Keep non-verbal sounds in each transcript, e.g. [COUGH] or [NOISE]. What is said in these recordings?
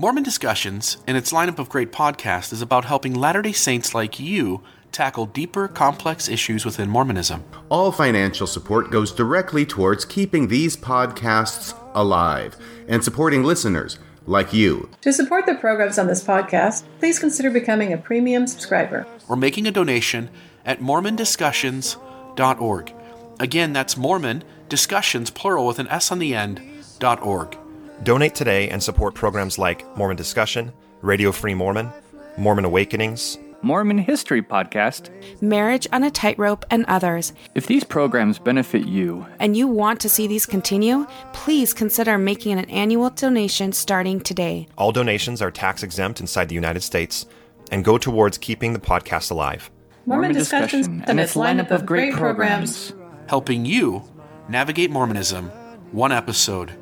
Mormon Discussions and its lineup of great podcasts is about helping Latter day Saints like you tackle deeper, complex issues within Mormonism. All financial support goes directly towards keeping these podcasts alive and supporting listeners like you. To support the programs on this podcast, please consider becoming a premium subscriber or making a donation at mormondiscussions.org. Again, that's Mormon Discussions, plural with an S on the end, dot org. Donate today and support programs like Mormon Discussion, Radio Free Mormon, Mormon Awakenings, Mormon History Podcast, Marriage on a Tightrope, and others. If these programs benefit you and you want to see these continue, please consider making an annual donation starting today. All donations are tax exempt inside the United States and go towards keeping the podcast alive. Mormon, Mormon Discussions and its lineup of great programs, helping you navigate Mormonism one episode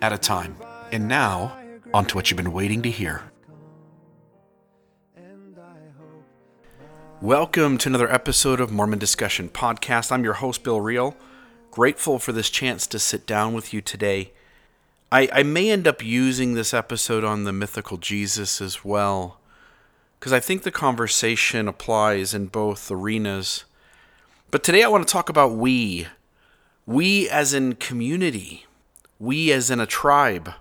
at a time. And now, on to what you've been waiting to hear. Welcome to another episode of Mormon Discussion Podcast. I'm your host, Bill Reel. Grateful for this chance to sit down with you today. I, I may end up using this episode on the mythical Jesus as well, because I think the conversation applies in both arenas. But today I want to talk about we. We as in community. We as in a tribe.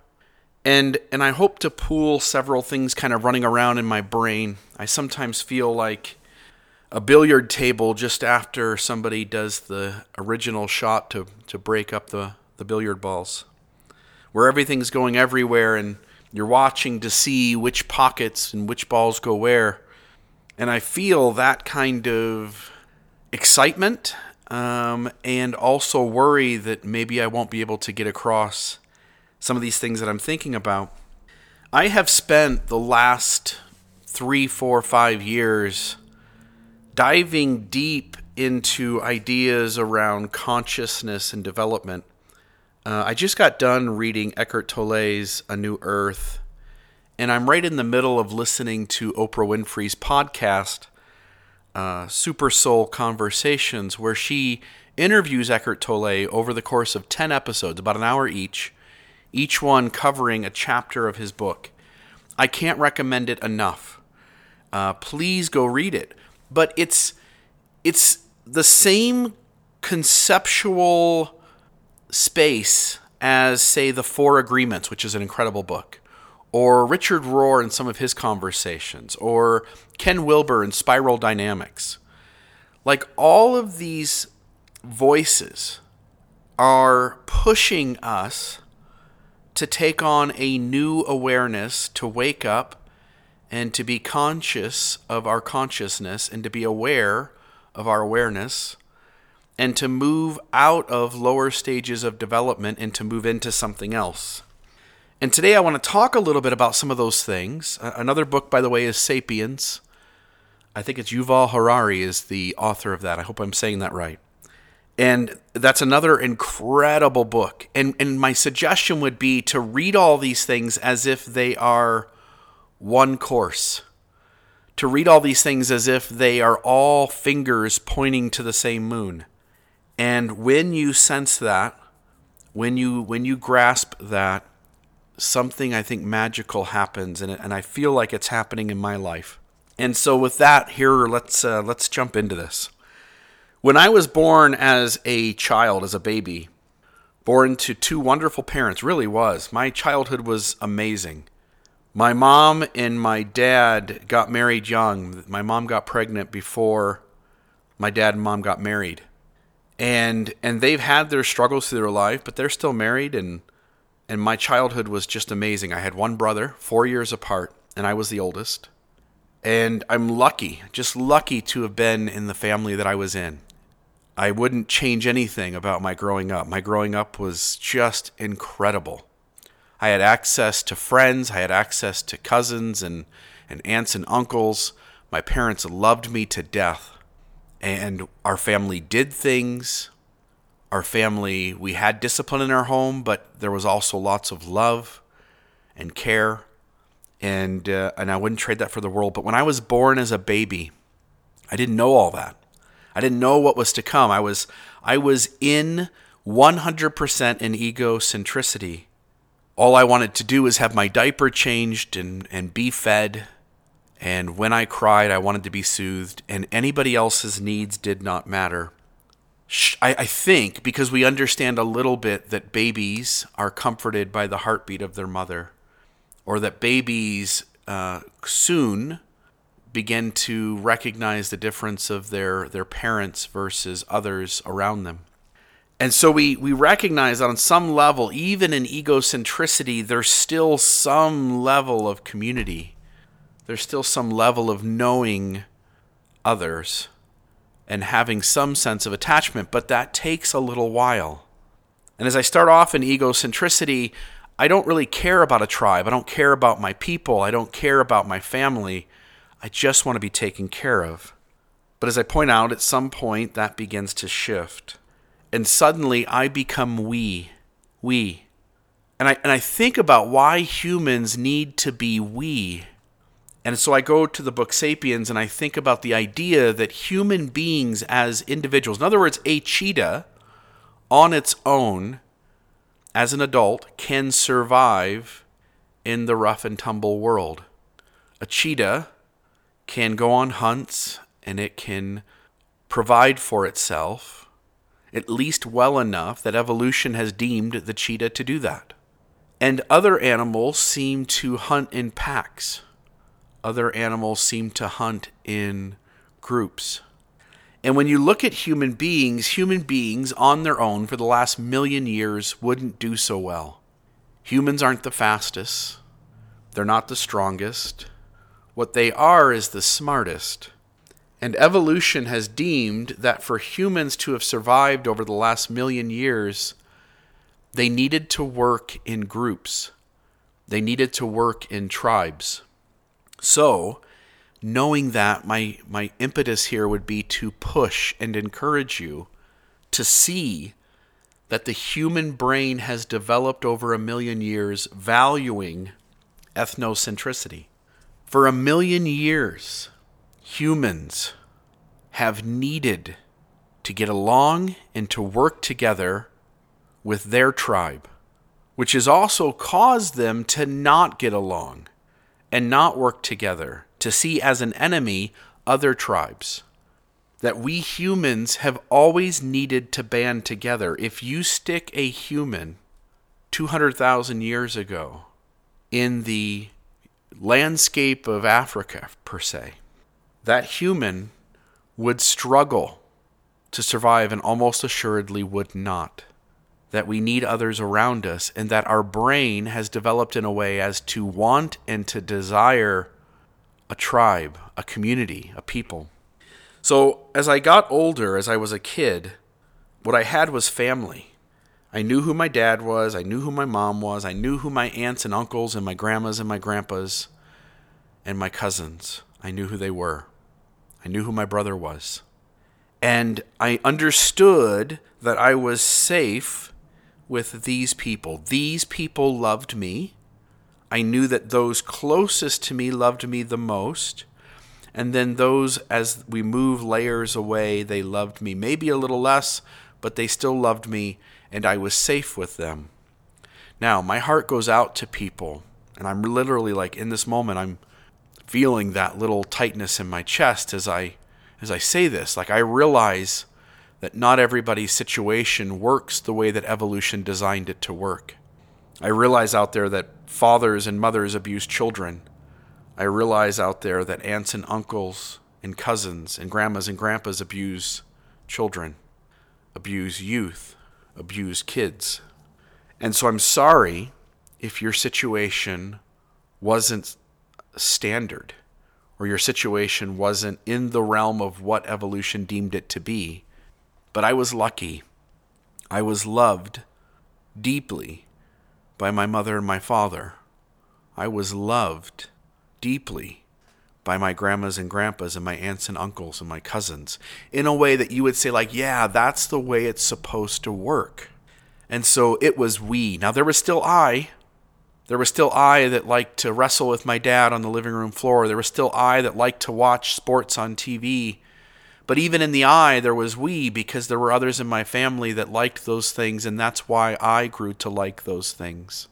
And and I hope to pool several things kind of running around in my brain. I sometimes feel like a billiard table just after somebody does the original shot to, to break up the, the billiard balls, where everything's going everywhere and you're watching to see which pockets and which balls go where. And I feel that kind of excitement um, and also worry that maybe I won't be able to get across some of these things that I'm thinking about. I have spent the last three, four, five years diving deep into ideas around consciousness and development. Uh, I just got done reading Eckhart Tolle's A New Earth, and I'm right in the middle of listening to Oprah Winfrey's podcast, uh, Super Soul Conversations, where she interviews Eckhart Tolle over the course of 10 episodes, about an hour each, each one covering a chapter of his book. I can't recommend it enough. Uh, please go read it but it's it's the same conceptual space as say the Four Agreements, which is an incredible book, or Richard Rohr and some of his conversations, or Ken Wilber and Spiral Dynamics. Like all of these voices are pushing us to take on a new awareness, to wake up and to be conscious of our consciousness and to be aware of our awareness and to move out of lower stages of development and to move into something else. And today I want to talk a little bit about some of those things. Another book, by the way, is Sapiens. I think it's Yuval Harari is the author of that. I hope I'm saying that right. And that's another incredible book. And and my suggestion would be to read all these things as if they are one course. To read all these things as if they are all fingers pointing to the same moon. And when you sense that, when you when you grasp that, something I think magical happens, and and I feel like it's happening in my life. And so with that, here let's uh, let's jump into this. When I was born as a child, as a baby, born to two wonderful parents, really was. My childhood was amazing. My mom and my dad got married young. My mom got pregnant before my dad and mom got married. And and they've had their struggles through their life, but they're still married and and my childhood was just amazing. I had one brother, 4 years apart, and I was the oldest. And I'm lucky, just lucky to have been in the family that I was in. I wouldn't change anything about my growing up. My growing up was just incredible. I had access to friends, I had access to cousins and, and aunts and uncles. My parents loved me to death. And our family did things. Our family, we had discipline in our home, but there was also lots of love and care. And, uh, and I wouldn't trade that for the world. But when I was born as a baby, I didn't know all that. I didn't know what was to come. I was, I was in 100% in egocentricity All I wanted to do was have my diaper changed and, and be fed. And when I cried, I wanted to be soothed, and anybody else's needs did not matter. I, I think because we understand a little bit that babies are comforted by the heartbeat of their mother, or that babies uh, soon begin to recognize the difference of their, their parents versus others around them. And so we, we recognize that on some level, even in egocentricity, there's still some level of community. There's still some level of knowing others and having some sense of attachment, but that takes a little while. And as I start off in egocentricity, I don't really care about a tribe. I don't care about my people. I don't care about my family. I just want to be taken care of. But as I point out, at some point that begins to shift. And suddenly I become we. We. And I, and I think about why humans need to be we and so I go to the book Sapiens and I think about the idea that human beings as individuals, in other words, a cheetah on its own as an adult can survive in the rough and tumble world. A cheetah can go on hunts and it can provide for itself, at least well enough that evolution has deemed the cheetah to do that. And other animals seem to hunt in packs other animals seem to hunt in groups. And when you look at human beings, human beings on their own for the last million years wouldn't do so well. Humans aren't the fastest, they're not the strongest. What they are is the smartest. And evolution has deemed that for humans to have survived over the last million years, they needed to work in groups. They needed to work in tribes. So, knowing that, my, my impetus here would be to push and encourage you to see that the human brain has developed over a million years valuing ethnocentricity. For a million years, humans have needed to get along and to work together with their tribe, which has also caused them to not get along and not work together, to see as an enemy other tribes. That we humans have always needed to band together. If you stick a human 200,000 years ago in the landscape of Africa, per se, that human would struggle to survive and almost assuredly would not that we need others around us, and that our brain has developed in a way as to want and to desire a tribe, a community, a people. So, as I got older, as I was a kid, what I had was family. I knew who my dad was, I knew who my mom was, I knew who my aunts and uncles and my grandmas and my grandpas and my cousins. I knew who they were. I knew who my brother was. And I understood that I was safe with these people. These people loved me. I knew that those closest to me loved me the most. And then those, as we move layers away, they loved me maybe a little less, but they still loved me, and I was safe with them. Now, my heart goes out to people, and I'm literally like in this moment, I'm feeling that little tightness in my chest as I as I say this. Like I realize that not everybody's situation works the way that evolution designed it to work. I realize out there that fathers and mothers abuse children. I realize out there that aunts and uncles and cousins and grandmas and grandpas abuse children, abuse youth, abuse kids. And so I'm sorry if your situation wasn't standard or your situation wasn't in the realm of what evolution deemed it to be. But I was lucky. I was loved deeply by my mother and my father. I was loved deeply by my grandmas and grandpas and my aunts and uncles and my cousins in a way that you would say, like, yeah, that's the way it's supposed to work. And so it was we. Now, there was still I. There was still I that liked to wrestle with my dad on the living room floor. There was still I that liked to watch sports on TV. But even in the I, there was we because there were others in my family that liked those things, and that's why I grew to like those things.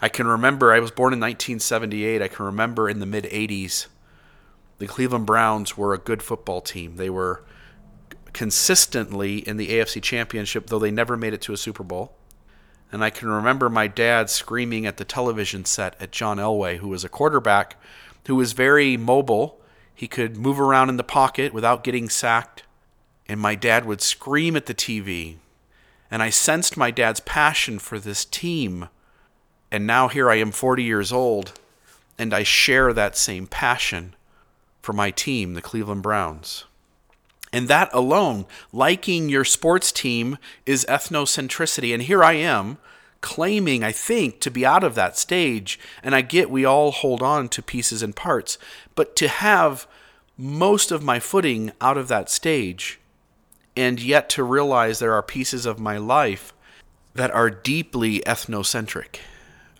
I can remember I was born in 1978. I can remember in the mid 80s, the Cleveland Browns were a good football team. They were consistently in the AFC Championship, though they never made it to a Super Bowl. And I can remember my dad screaming at the television set at John Elway, who was a quarterback who was very mobile. He could move around in the pocket without getting sacked. And my dad would scream at the TV. And I sensed my dad's passion for this team. And now here I am 40 years old, and I share that same passion for my team, the Cleveland Browns. And that alone, liking your sports team, is ethnocentricity. And here I am claiming, I think, to be out of that stage. And I get we all hold on to pieces and parts. But to have most of my footing out of that stage, and yet to realize there are pieces of my life that are deeply ethnocentric.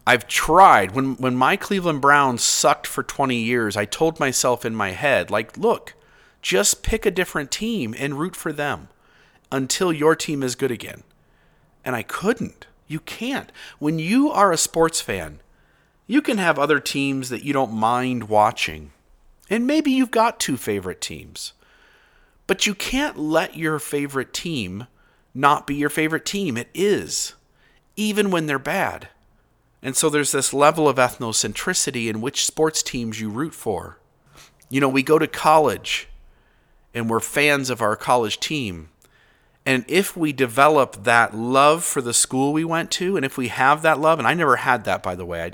I've tried when when my Cleveland Browns sucked for 20 years, I told myself in my head like, look, just pick a different team and root for them until your team is good again. And I couldn't. You can't. When you are a sports fan, you can have other teams that you don't mind watching. And maybe you've got two favorite teams. But you can't let your favorite team not be your favorite team. It is, even when they're bad. And so there's this level of ethnocentricity in which sports teams you root for. You know, we go to college and we're fans of our college team. And if we develop that love for the school we went to, and if we have that love, and I never had that, by the way, I,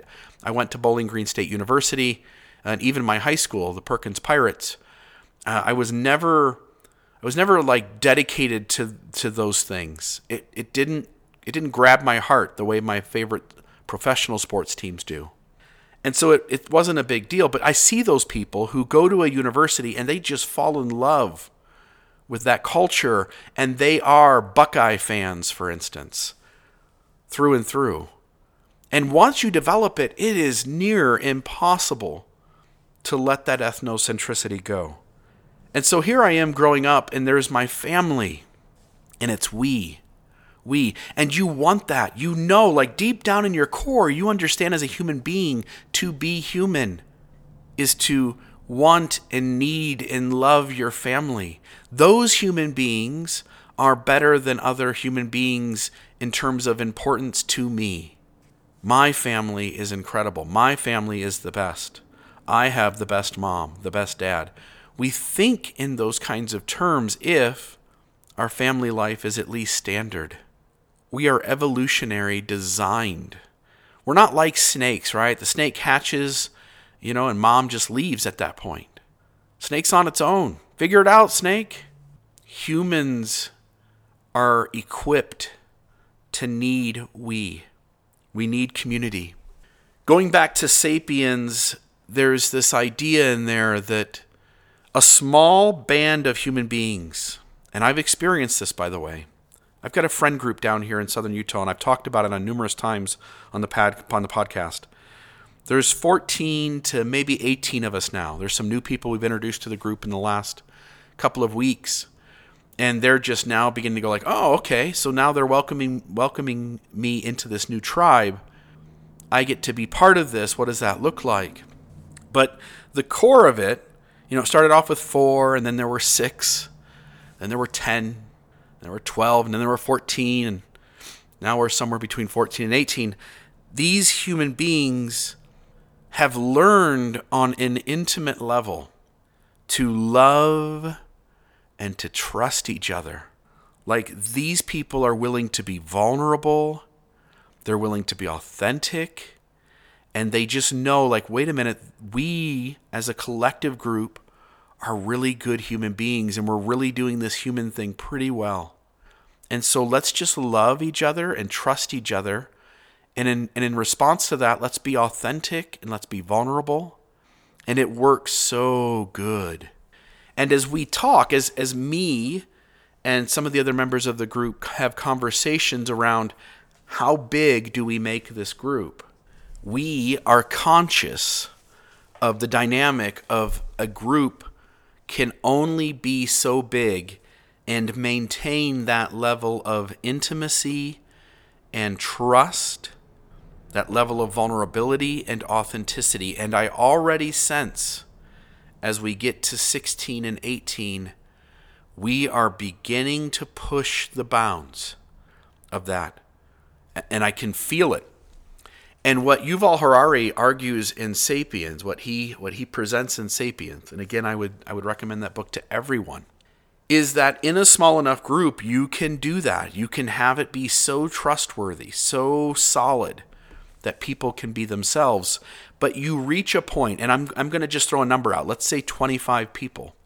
I went to Bowling Green State University, and even my high school, the Perkins Pirates, uh, I was never, I was never like dedicated to to those things. It it didn't it didn't grab my heart the way my favorite professional sports teams do. And so it, it wasn't a big deal. But I see those people who go to a university and they just fall in love with that culture and they are Buckeye fans, for instance, through and through. And once you develop it, it is near impossible to let that ethnocentricity go. And so here I am growing up, and there's my family, and it's we we. And you want that. You know, like deep down in your core, you understand as a human being to be human is to want and need and love your family. Those human beings are better than other human beings in terms of importance to me. My family is incredible. My family is the best. I have the best mom, the best dad. We think in those kinds of terms if our family life is at least standard we are evolutionary designed. We're not like snakes, right? The snake hatches, you know, and mom just leaves at that point. Snake's on its own. Figure it out, snake. Humans are equipped to need we. We need community. Going back to Sapiens, there's this idea in there that a small band of human beings, and I've experienced this by the way, I've got a friend group down here in southern Utah, and I've talked about it on numerous times on the pad on the podcast. There's 14 to maybe 18 of us now. There's some new people we've introduced to the group in the last couple of weeks, and they're just now beginning to go like, "Oh, okay." So now they're welcoming welcoming me into this new tribe. I get to be part of this. What does that look like? But the core of it, you know, it started off with four, and then there were six, then there were 10, there were 12, and then there were 14, and now we're somewhere between 14 and 18. These human beings have learned on an intimate level to love and to trust each other. Like these people are willing to be vulnerable, they're willing to be authentic, and they just know, like, wait a minute, we as a collective group are really good human beings and we're really doing this human thing pretty well. And so let's just love each other and trust each other. And in, and in response to that, let's be authentic and let's be vulnerable. And it works so good. And as we talk, as, as me and some of the other members of the group have conversations around how big do we make this group, we are conscious of the dynamic of a group can only be so big and maintain that level of intimacy and trust that level of vulnerability and authenticity. And I already sense as we get to 16 and 18, we are beginning to push the bounds of that. And I can feel it. And what Yuval Harari argues in Sapiens, what he what he presents in Sapiens, and again I would I would recommend that book to everyone, is that in a small enough group you can do that. You can have it be so trustworthy, so solid that people can be themselves. But you reach a point, and I'm I'm going to just throw a number out. Let's say 25 people.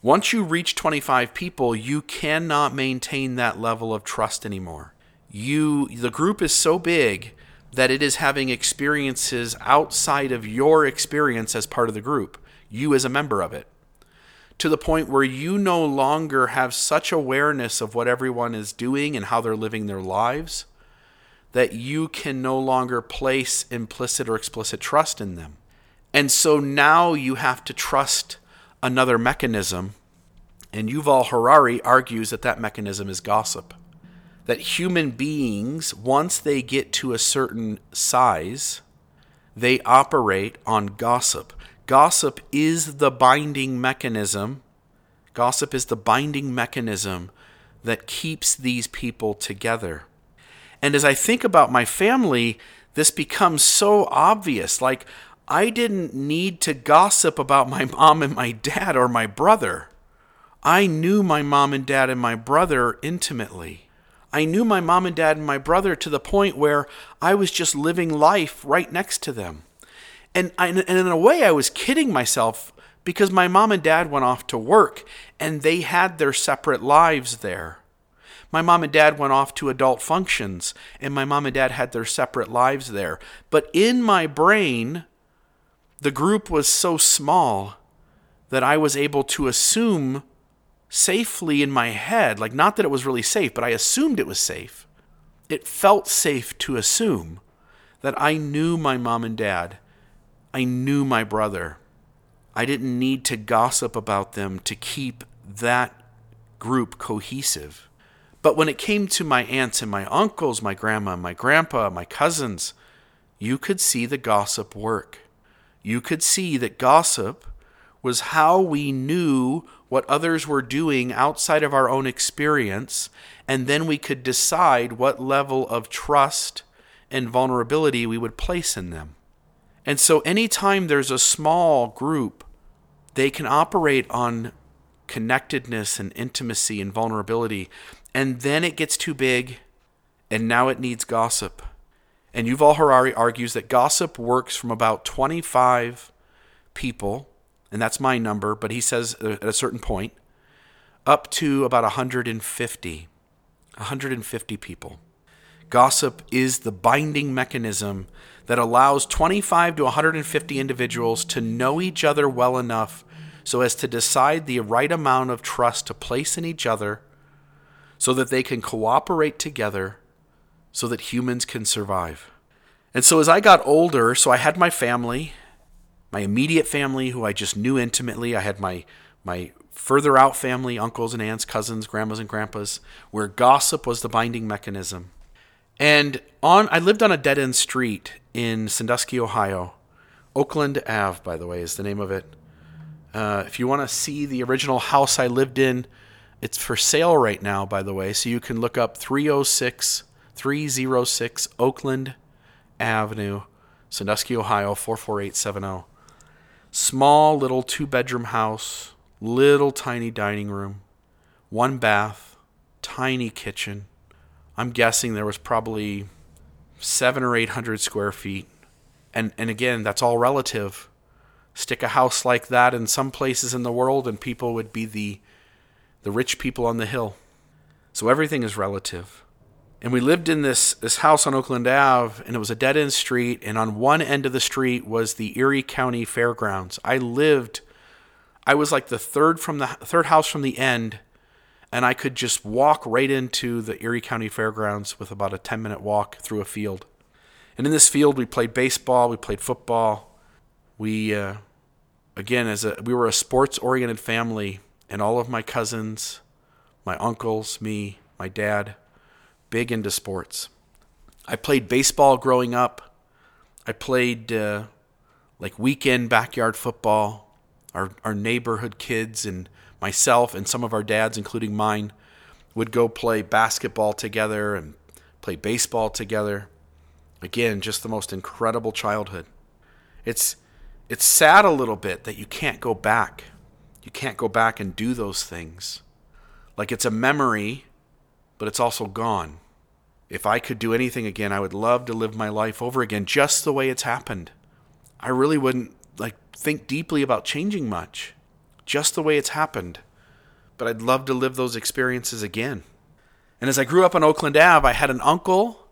Once you reach 25 people, you cannot maintain that level of trust anymore. You the group is so big that it is having experiences outside of your experience as part of the group, you as a member of it, to the point where you no longer have such awareness of what everyone is doing and how they're living their lives that you can no longer place implicit or explicit trust in them. And so now you have to trust another mechanism. And Yuval Harari argues that that mechanism is gossip that human beings, once they get to a certain size, they operate on gossip. Gossip is the binding mechanism. Gossip is the binding mechanism that keeps these people together. And as I think about my family, this becomes so obvious. Like, I didn't need to gossip about my [LAUGHS] mom and my dad or my brother. I knew my mom and dad and my brother intimately. I knew my mom and dad and my brother to the point where I was just living life right next to them. And, I, and in a way, I was kidding myself because my mom and dad went off to work and they had their separate lives there. My mom and dad went off to adult functions and my mom and dad had their separate lives there. But in my brain, the group was so small that I was able to assume safely in my head, like not that it was really safe, but I assumed it was safe. It felt safe to assume that I knew my mom and dad. I knew my brother. I didn't need to gossip about them to keep that group cohesive. But when it came to my aunts and my uncles, my grandma, my grandpa, my cousins, you could see the gossip work. You could see that gossip was how we knew what others were doing outside of our own experience, and then we could decide what level of trust and vulnerability we would place in them. And so, anytime there's a small group, they can operate on connectedness and intimacy and vulnerability, and then it gets too big, and now it needs gossip. And Yuval Harari argues that gossip works from about 25 people and that's my number, but he says at a certain point, up to about 150. 150 people. Gossip is the binding mechanism that allows 25 to 150 individuals to know each other well enough so as to decide the right amount of trust to place in each other so that they can cooperate together so that humans can survive. And so as I got older, so I had my family my immediate family who I just knew intimately. I had my my further out family, uncles and aunts, cousins, grandmas and grandpas, where gossip was the binding mechanism. And on I lived on a dead end street in Sandusky, Ohio. Oakland Ave, by the way, is the name of it. Uh, if you want to see the original house I lived in, it's for sale right now, by the way. So you can look up 306 306 Oakland Avenue, Sandusky, Ohio 44870. Small little two bedroom house, little tiny dining room, one bath, tiny kitchen. I'm guessing there was probably seven or eight hundred square feet. And and again, that's all relative. Stick a house like that in some places in the world and people would be the the rich people on the hill. So everything is relative and we lived in this this house on Oakland Ave, and it was a dead end street. And on one end of the street was the Erie County Fairgrounds. I lived, I was like the third from the third house from the end, and I could just walk right into the Erie County Fairgrounds with about a ten minute walk through a field. And in this field, we played baseball, we played football. We, uh, again, as a we were a sports oriented family, and all of my cousins, my uncles, me, my dad big into sports. I played baseball growing up. I played uh, like weekend backyard football. Our, our neighborhood kids and myself and some of our dads, including mine, would go play basketball together and play baseball together. Again, just the most incredible childhood. It's it's sad a little bit that you can't go back. You can't go back and do those things. Like it's a memory, but it's also gone. If I could do anything again, I would love to live my life over again just the way it's happened. I really wouldn't like think deeply about changing much. Just the way it's happened. But I'd love to live those experiences again. And as I grew up on Oakland Ave, I had an uncle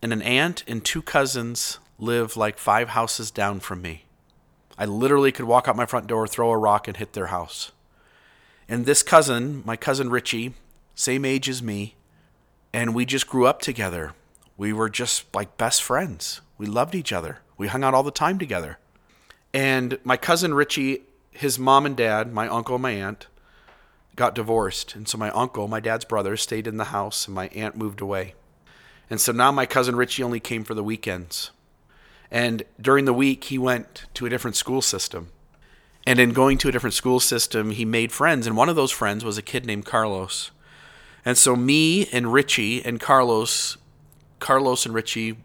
and an aunt and two cousins live like five houses down from me. I literally could walk out my front door, throw a rock, and hit their house. And this cousin, my cousin Richie, same age as me, and we just grew up together. We were just like best friends. We loved each other. We hung out all the time together. And my cousin Richie, his mom and dad, my uncle and my aunt, got divorced. And so my uncle, my dad's brother, stayed in the house and my aunt moved away. And so now my cousin Richie only came for the weekends. And during the week, he went to a different school system. And in going to a different school system, he made friends. And one of those friends was a kid named Carlos. And so me and Richie and Carlos, Carlos and Richie,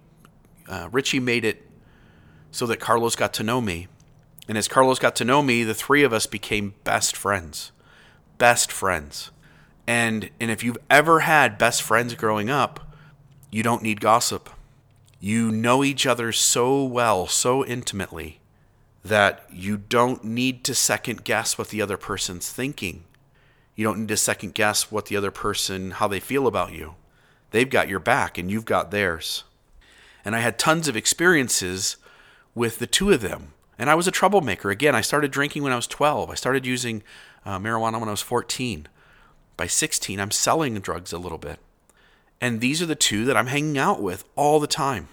uh, Richie made it so that Carlos got to know me. And as Carlos got to know me, the three of us became best friends. Best friends. And and if you've ever had best friends growing up, you don't need gossip. You know each other so well, so intimately, that you don't need to second guess what the other person's thinking. You don't need to second guess what the other person, how they feel about you. They've got your back and you've got theirs. And I had tons of experiences with the two of them. And I was a troublemaker. Again, I started drinking when I was 12. I started using uh, marijuana when I was 14. By 16, I'm selling drugs a little bit. And these are the two that I'm hanging out with all the time.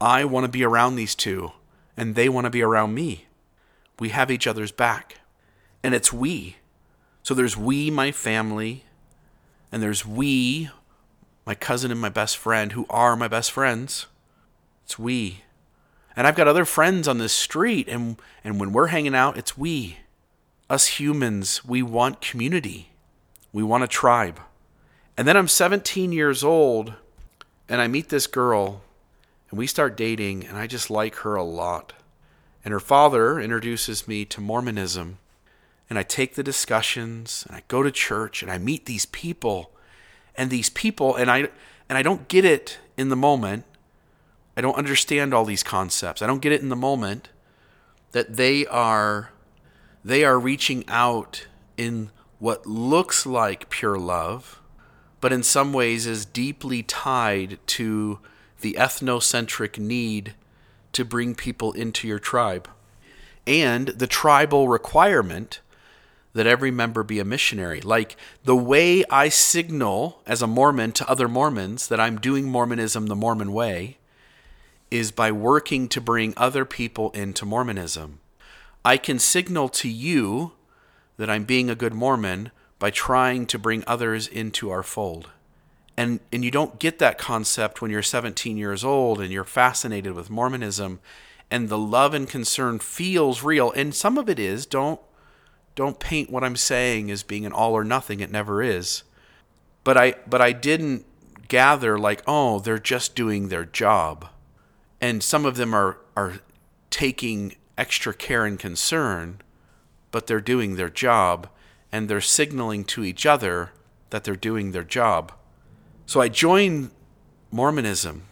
I want to be around these two, and they want to be around me. We have each other's back. And it's we. So there's we, my family, and there's we, my cousin and my best friend, who are my best friends. It's we. And I've got other friends on this street, and, and when we're hanging out, it's we. Us humans, we want community. We want a tribe. And then I'm 17 years old and I meet this girl and we start dating and I just like her a lot. And her father introduces me to Mormonism and I take the discussions and I go to church and I meet these people and these people and I and I don't get it in the moment. I don't understand all these concepts. I don't get it in the moment that they are they are reaching out in what looks like pure love but in some ways is deeply tied to the ethnocentric need to bring people into your tribe and the tribal requirement that every member be a missionary. Like the way I signal as a Mormon to other Mormons that I'm doing Mormonism the Mormon way is by working to bring other people into Mormonism. I can signal to you that I'm being a good Mormon by trying to bring others into our fold. And, and you don't get that concept when you're 17 years old and you're fascinated with Mormonism and the love and concern feels real. And some of it is. Don't, don't paint what I'm saying as being an all or nothing. It never is. But I, but I didn't gather like, oh, they're just doing their job. And some of them are, are taking extra care and concern, but they're doing their job and they're signaling to each other that they're doing their job. So I joined Mormonism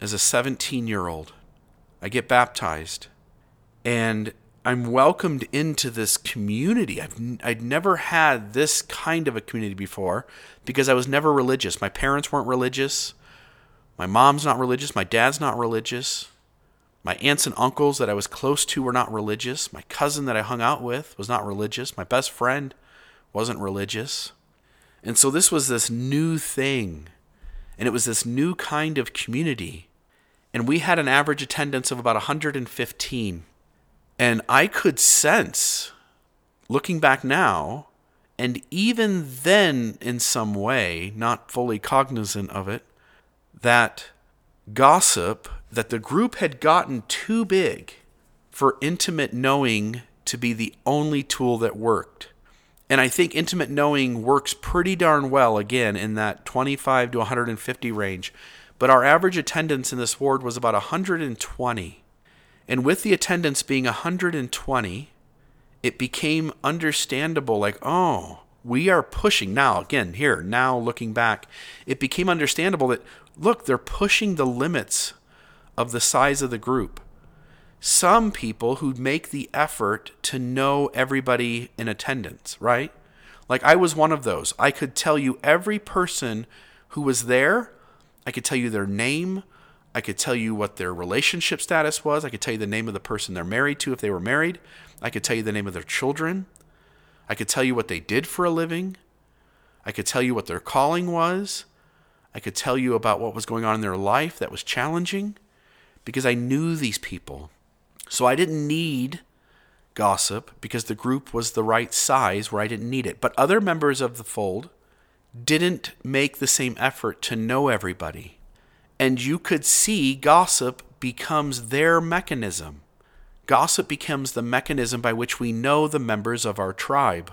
as a 17 year old. I get baptized and I'm welcomed into this community. I've I'd never had this kind of a community before because I was never religious. My parents weren't religious. My mom's not religious. My dad's not religious. My aunts and uncles that I was close to were not religious. My cousin that I hung out with was not religious. My best friend wasn't religious. And so this was this new thing. And it was this new kind of community. And we had an average attendance of about 115. And I could sense, looking back now, and even then in some way, not fully cognizant of it, that gossip that the group had gotten too big for intimate knowing to be the only tool that worked. And I think intimate knowing works pretty darn well, again, in that 25 to 150 range. But our average attendance in this ward was about 120. And with the attendance being 120, it became understandable like, oh, we are pushing now, again, here, now looking back, it became understandable that, look, they're pushing the limits of the size of the group. Some people who make the effort to know everybody in attendance, right? Like I was one of those. I could tell you every person who was there. I could tell you their name. I could tell you what their relationship status was. I could tell you the name of the person they're married to if they were married. I could tell you the name of their children. I could tell you what they did for a living. I could tell you what their calling was. I could tell you about what was going on in their life that was challenging because I knew these people. So I didn't need gossip because the group was the right size where I didn't need it. But other members of the fold didn't make the same effort to know everybody. And you could see gossip becomes their mechanism. Gossip becomes the mechanism by which we know the members of our tribe.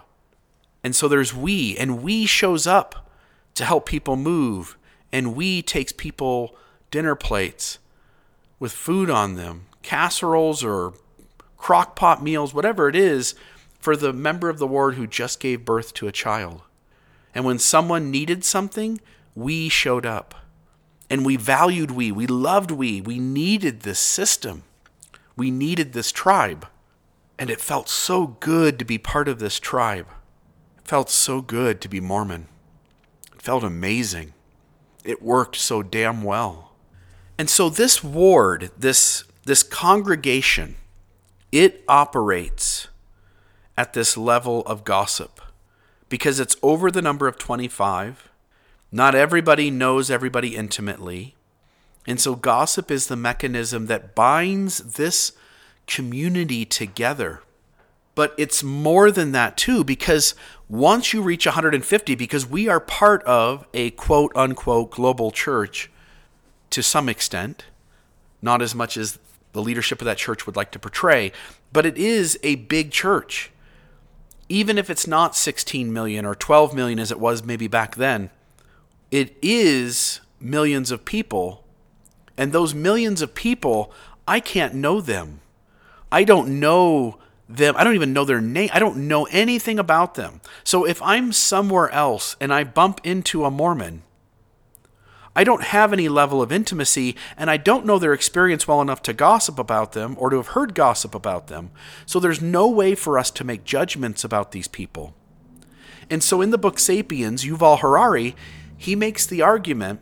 And so there's we, and we shows up to help people move, and we takes people dinner plates with food on them, casseroles or crock pot meals, whatever it is, for the member of the ward who just gave birth to a child. And when someone needed something, we showed up. And we valued we, we loved we, we needed this system. We needed this tribe. And it felt so good to be part of this tribe. It felt so good to be Mormon. It felt amazing. It worked so damn well. And so this ward, this this congregation, it operates at this level of gossip because it's over the number of 25. Not everybody knows everybody intimately. And so gossip is the mechanism that binds this community together. But it's more than that too, because once you reach 150, because we are part of a quote unquote global church to some extent, not as much as the leadership of that church would like to portray, but it is a big church. Even if it's not 16 million or 12 million as it was maybe back then, it is millions of people and those millions of people, I can't know them. I don't know them. I don't even know their name. I don't know anything about them. So if I'm somewhere else and I bump into a Mormon, I don't have any level of intimacy and I don't know their experience well enough to gossip about them or to have heard gossip about them. So there's no way for us to make judgments about these people. And so in the book Sapiens, Yuval Harari, he makes the argument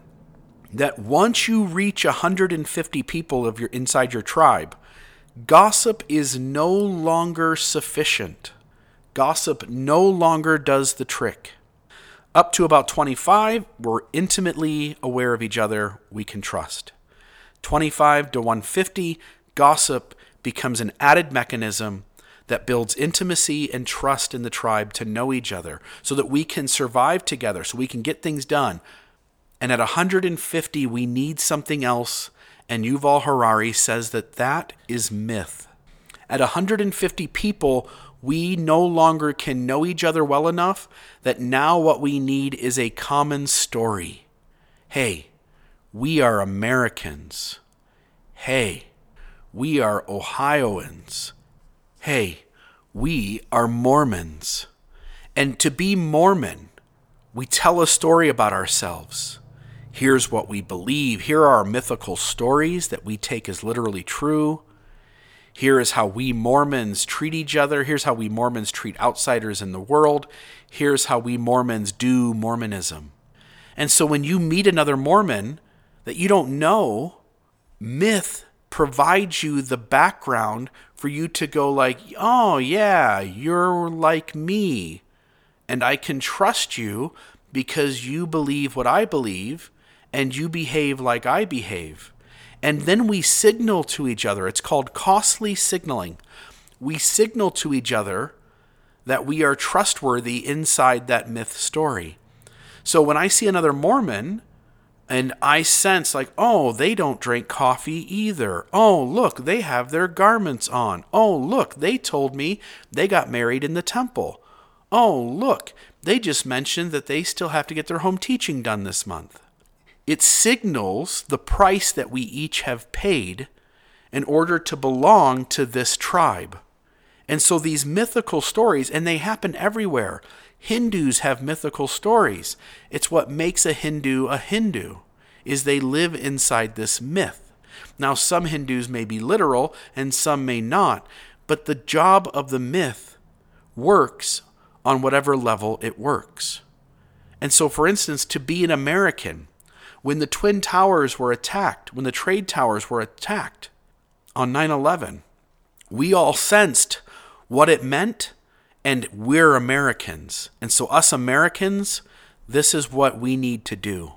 that once you reach 150 people of your inside your tribe, gossip is no longer sufficient. Gossip no longer does the trick. Up to about 25, we're intimately aware of each other, we can trust. 25 to 150, gossip becomes an added mechanism that builds intimacy and trust in the tribe to know each other so that we can survive together, so we can get things done, and at 150, we need something else. And Yuval Harari says that that is myth. At 150 people, we no longer can know each other well enough that now what we need is a common story. Hey, we are Americans. Hey, we are Ohioans. Hey, we are Mormons. And to be Mormon, we tell a story about ourselves. Here's what we believe. Here are our mythical stories that we take as literally true. Here is how we Mormons treat each other. Here's how we Mormons treat outsiders in the world. Here's how we Mormons do Mormonism. And so when you meet another Mormon that you don't know, myth provides you the background for you to go like, "Oh yeah, you're like me." And I can trust you because you believe what I believe and you behave like I behave. And then we signal to each other. It's called costly signaling. We signal to each other that we are trustworthy inside that myth story. So when I see another Mormon And I sense, like, oh, they don't drink coffee either. Oh, look, they have their garments on. Oh, look, they told me they got married in the temple. Oh, look, they just mentioned that they still have to get their home teaching done this month. It signals the price that we each have paid in order to belong to this tribe. And so these mythical stories, and they happen everywhere. Hindus have mythical stories. It's what makes a Hindu a Hindu, is they live inside this myth. Now, some Hindus may be literal and some may not, but the job of the myth works on whatever level it works. And so, for instance, to be an American, when the Twin Towers were attacked, when the trade towers were attacked on 9 11, we all sensed what it meant, and we're Americans. And so, us Americans, this is what we need to do.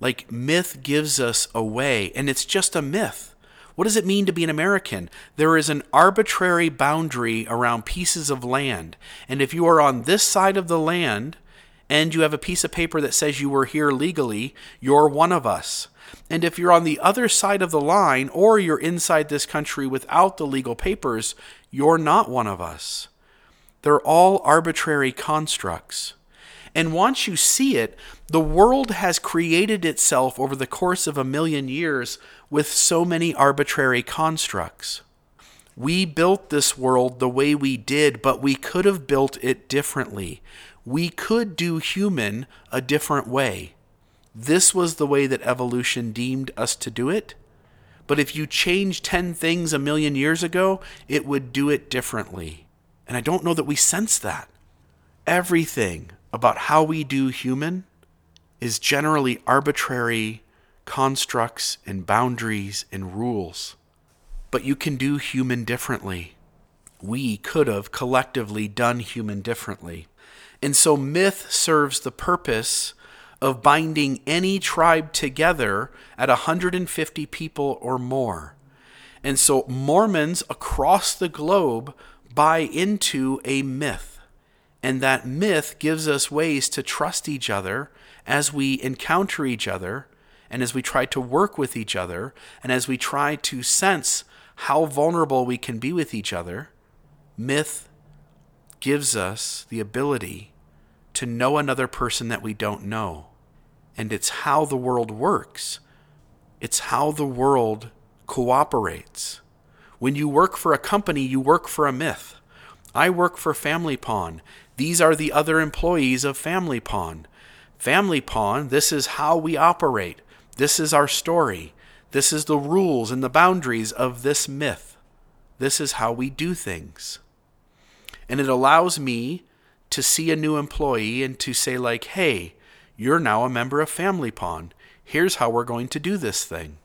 Like, myth gives us a way, and it's just a myth. What does it mean to be an American? There is an arbitrary boundary around pieces of land. And if you are on this side of the land and you have a piece of paper that says you were here legally, you're one of us. And if you're on the other side of the line or you're inside this country without the legal papers, you're not one of us. They're all arbitrary constructs. And once you see it, the world has created itself over the course of a million years with so many arbitrary constructs. We built this world the way we did, but we could have built it differently. We could do human a different way. This was the way that evolution deemed us to do it. But if you change 10 things a million years ago, it would do it differently. And I don't know that we sense that. Everything about how we do human is generally arbitrary constructs and boundaries and rules. But you can do human differently. We could have collectively done human differently. And so myth serves the purpose of binding any tribe together at 150 people or more. And so Mormons across the globe buy into a myth. And that myth gives us ways to trust each other as we encounter each other and as we try to work with each other and as we try to sense how vulnerable we can be with each other. Myth gives us the ability to know another person that we don't know. And it's how the world works, it's how the world cooperates. When you work for a company, you work for a myth. I work for Family Pawn. These are the other employees of Family Pawn. Family Pawn, this is how we operate. This is our story. This is the rules and the boundaries of this myth. This is how we do things. And it allows me to see a new employee and to say, like, hey, you're now a member of Family Pawn. Here's how we're going to do this thing.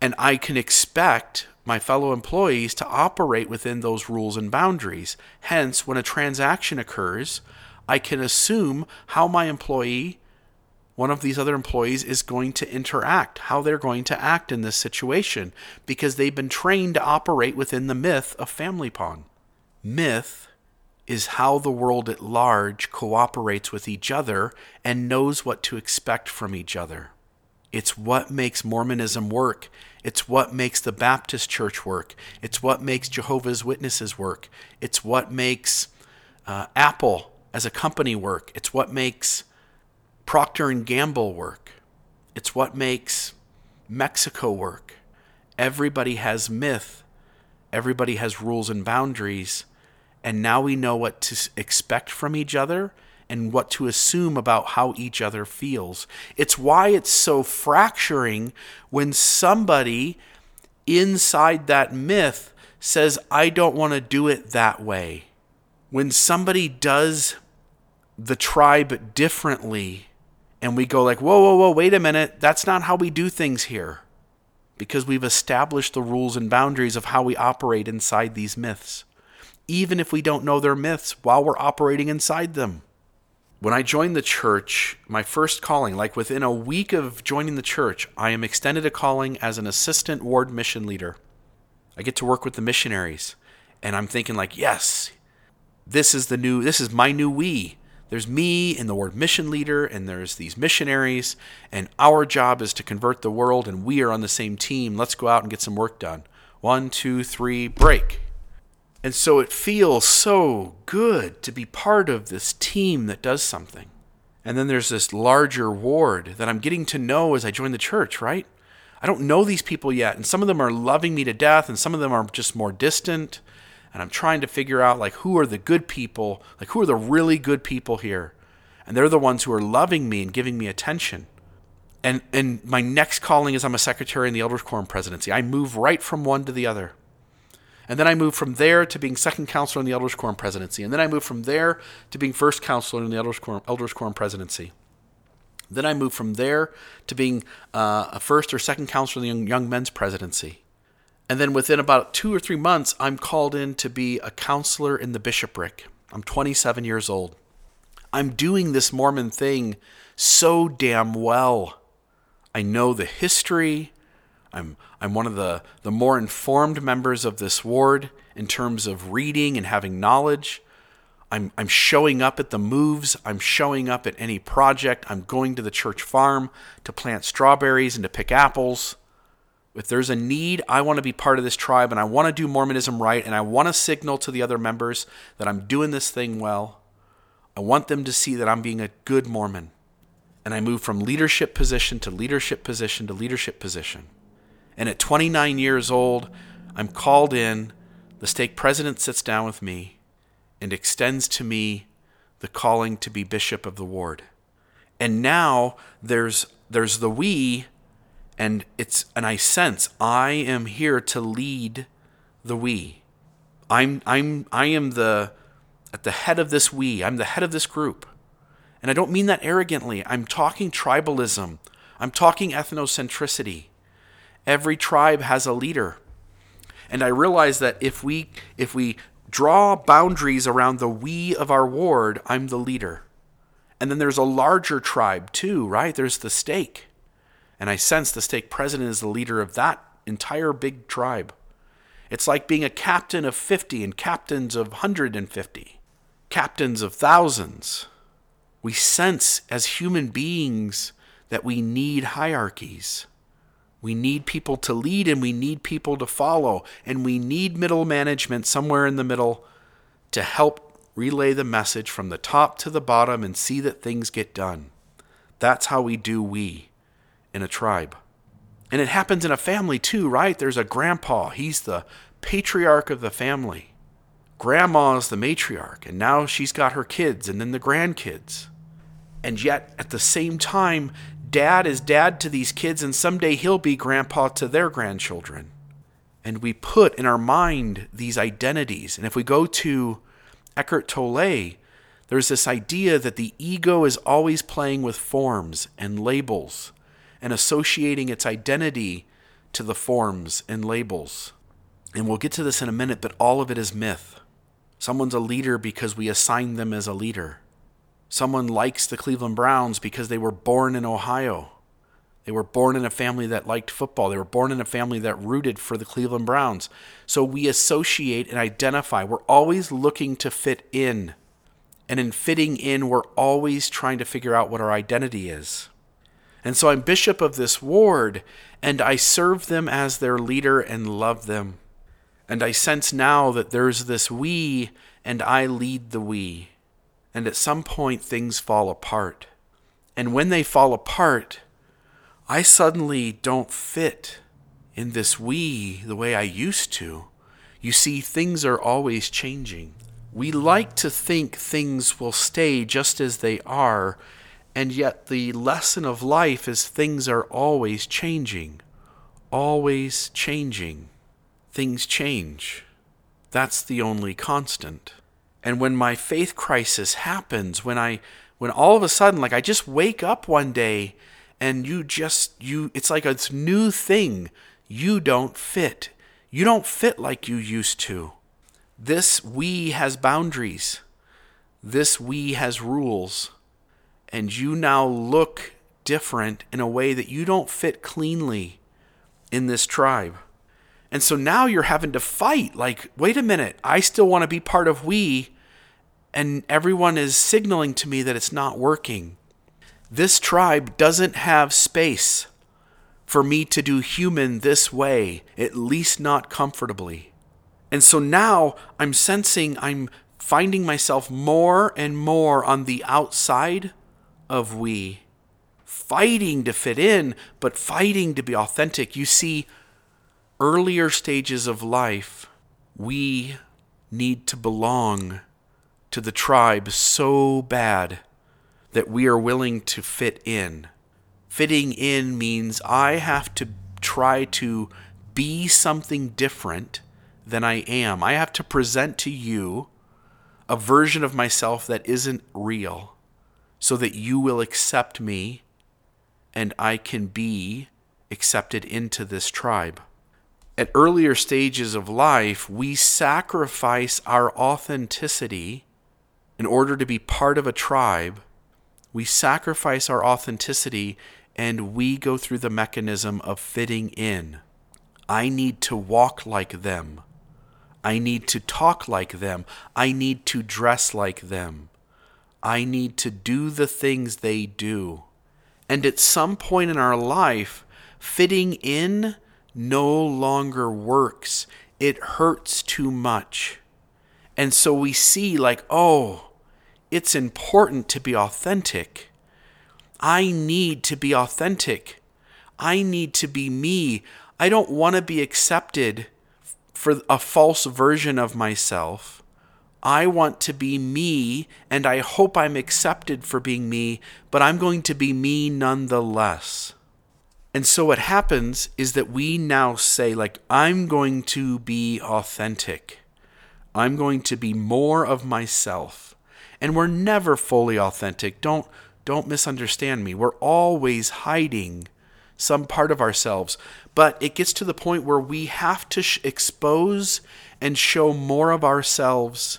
And I can expect my fellow employees to operate within those rules and boundaries. Hence, when a transaction occurs, I can assume how my employee, one of these other employees, is going to interact, how they're going to act in this situation, because they've been trained to operate within the myth of Family Pawn. Myth is how the world at large cooperates with each other and knows what to expect from each other. It's what makes Mormonism work. It's what makes the Baptist Church work. It's what makes Jehovah's Witnesses work. It's what makes uh, Apple as a company work. It's what makes Procter and Gamble work. It's what makes Mexico work. Everybody has myth. Everybody has rules and boundaries. And now we know what to expect from each other and what to assume about how each other feels. It's why it's so fracturing when somebody inside that myth says, I don't want to do it that way. When somebody does the tribe differently, and we go like, whoa, whoa, whoa, wait a minute, that's not how we do things here. Because we've established the rules and boundaries of how we operate inside these myths, even if we don't know they're myths while we're operating inside them when I joined the church, my first calling, like within a week of joining the church, I am extended a calling as an assistant ward mission leader. I get to work with the missionaries, and I'm thinking like, yes, this is the new, this is my new we. There's me and the ward mission leader, and there's these missionaries, and our job is to convert the world, and we are on the same team. Let's go out and get some work done. One, two, three, break. And so it feels so good to be part of this team that does something. And then there's this larger ward that I'm getting to know as I join the church, right? I don't know these people yet, and some of them are loving me to death, and some of them are just more distant and I'm trying to figure out like who are the good people, like who are the really good people here. And they're the ones who are loving me and giving me attention. And and my next calling is I'm a secretary in the Elders Quorum presidency. I move right from one to the other. And then I move from there to being second counselor in the Elders Quorum presidency. And then I move from there to being first counselor in the Elders Quorum, Elders Quorum presidency. Then I move from there to being uh, a first or second counselor in the young, young men's presidency. And then within about two or three months, I'm called in to be a counselor in the bishopric. I'm 27 years old. I'm doing this Mormon thing so damn well. I know the history. I'm, I'm one of the, the more informed members of this ward in terms of reading and having knowledge. I'm, I'm showing up at the moves. I'm showing up at any project. I'm going to the church farm to plant strawberries and to pick apples if there's a need, I want to be part of this tribe and I want to do Mormonism right and I want to signal to the other members that I'm doing this thing well. I want them to see that I'm being a good Mormon. And I move from leadership position to leadership position to leadership position. And at 29 years old, I'm called in. The stake president sits down with me and extends to me the calling to be bishop of the ward. And now there's there's the we and it's and I sense I am here to lead the we. I'm I'm I am the at the head of this we. I'm the head of this group. And I don't mean that arrogantly. I'm talking tribalism. I'm talking ethnocentricity. Every tribe has a leader. And I realize that if we if we draw boundaries around the we of our ward, I'm the leader. And then there's a larger tribe too, right? There's the stake. And I sense the stake president is the leader of that entire big tribe. It's like being a captain of 50 and captains of 150, captains of thousands. We sense as human beings that we need hierarchies. We need people to lead and we need people to follow. And we need middle management somewhere in the middle to help relay the message from the top to the bottom and see that things get done. That's how we do we in a tribe. And it happens in a family too, right? There's a grandpa, he's the patriarch of the family. Grandma's the matriarch, and now she's got her kids and then the grandkids. And yet, at the same time, dad is dad to these kids, and someday he'll be grandpa to their grandchildren. And we put in our mind these identities. And if we go to Eckhart Tolle, there's this idea that the ego is always playing with forms and labels and associating its identity to the forms and labels. And we'll get to this in a minute, but all of it is myth. Someone's a leader because we assign them as a leader. Someone likes the Cleveland Browns because they were born in Ohio. They were born in a family that liked football. They were born in a family that rooted for the Cleveland Browns. So we associate and identify. We're always looking to fit in. And in fitting in, we're always trying to figure out what our identity is. And so I'm bishop of this ward, and I serve them as their leader and love them. And I sense now that there's this we, and I lead the we. And at some point, things fall apart. And when they fall apart, I suddenly don't fit in this we the way I used to. You see, things are always changing. We like to think things will stay just as they are and yet, the lesson of life is things are always changing, always changing. Things change. That's the only constant. And when my faith crisis happens, when I when all of a sudden like I just wake up one day and you just you it's like a new thing. You don't fit. You don't fit like you used to. This we has boundaries. This we has rules and you now look different in a way that you don't fit cleanly in this tribe. And so now you're having to fight like, wait a minute, I still want to be part of we, and everyone is signaling to me that it's not working. This tribe doesn't have space for me to do human this way, at least not comfortably. And so now I'm sensing I'm finding myself more and more on the outside of we, fighting to fit in, but fighting to be authentic. You see, earlier stages of life, we need to belong to the tribe so bad that we are willing to fit in. Fitting in means I have to try to be something different than I am. I have to present to you a version of myself that isn't real so that you will accept me and I can be accepted into this tribe. At earlier stages of life, we sacrifice our authenticity in order to be part of a tribe. We sacrifice our authenticity and we go through the mechanism of fitting in. I need to walk like them. I need to talk like them. I need to dress like them. I need to do the things they do. And at some point in our life, fitting in no longer works. It hurts too much. And so we see, like, oh, it's important to be authentic. I need to be authentic. I need to be me. I don't want to be accepted for a false version of myself. I want to be me, and I hope I'm accepted for being me, but I'm going to be me nonetheless. And so what happens is that we now say, like, I'm going to be authentic. I'm going to be more of myself. And we're never fully authentic. Don't don't misunderstand me. We're always hiding some part of ourselves. But it gets to the point where we have to sh- expose and show more of ourselves,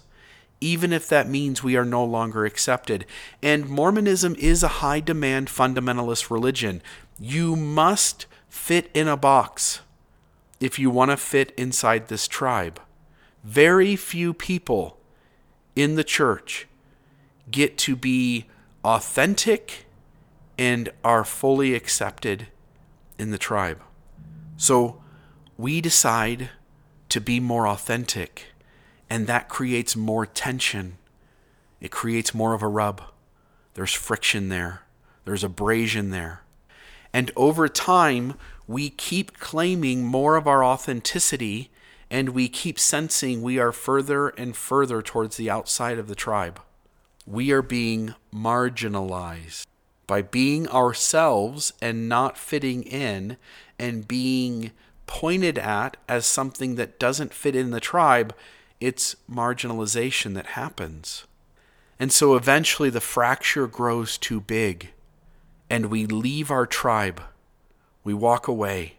even if that means we are no longer accepted. And Mormonism is a high demand fundamentalist religion. You must fit in a box if you want to fit inside this tribe. Very few people in the church get to be authentic and are fully accepted in the tribe. So we decide to be more authentic, and that creates more tension. It creates more of a rub. There's friction there, there's abrasion there. And over time, we keep claiming more of our authenticity and we keep sensing we are further and further towards the outside of the tribe. We are being marginalized by being ourselves and not fitting in and being pointed at as something that doesn't fit in the tribe. It's marginalization that happens. And so eventually the fracture grows too big and we leave our tribe. We walk away.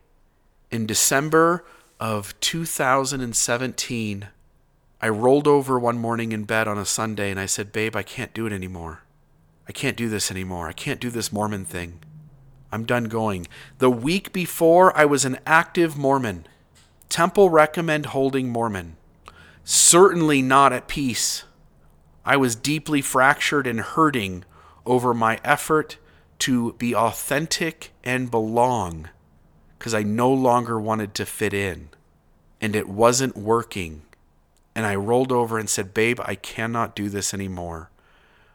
In December of 2017, I rolled over one morning in bed on a Sunday and I said, Babe, I can't do it anymore. I can't do this anymore. I can't do this Mormon thing. I'm done going. The week before, I was an active Mormon, temple recommend holding Mormon. Certainly not at peace. I was deeply fractured and hurting over my effort to be authentic and belong because I no longer wanted to fit in and it wasn't working. And I rolled over and said, Babe, I cannot do this anymore.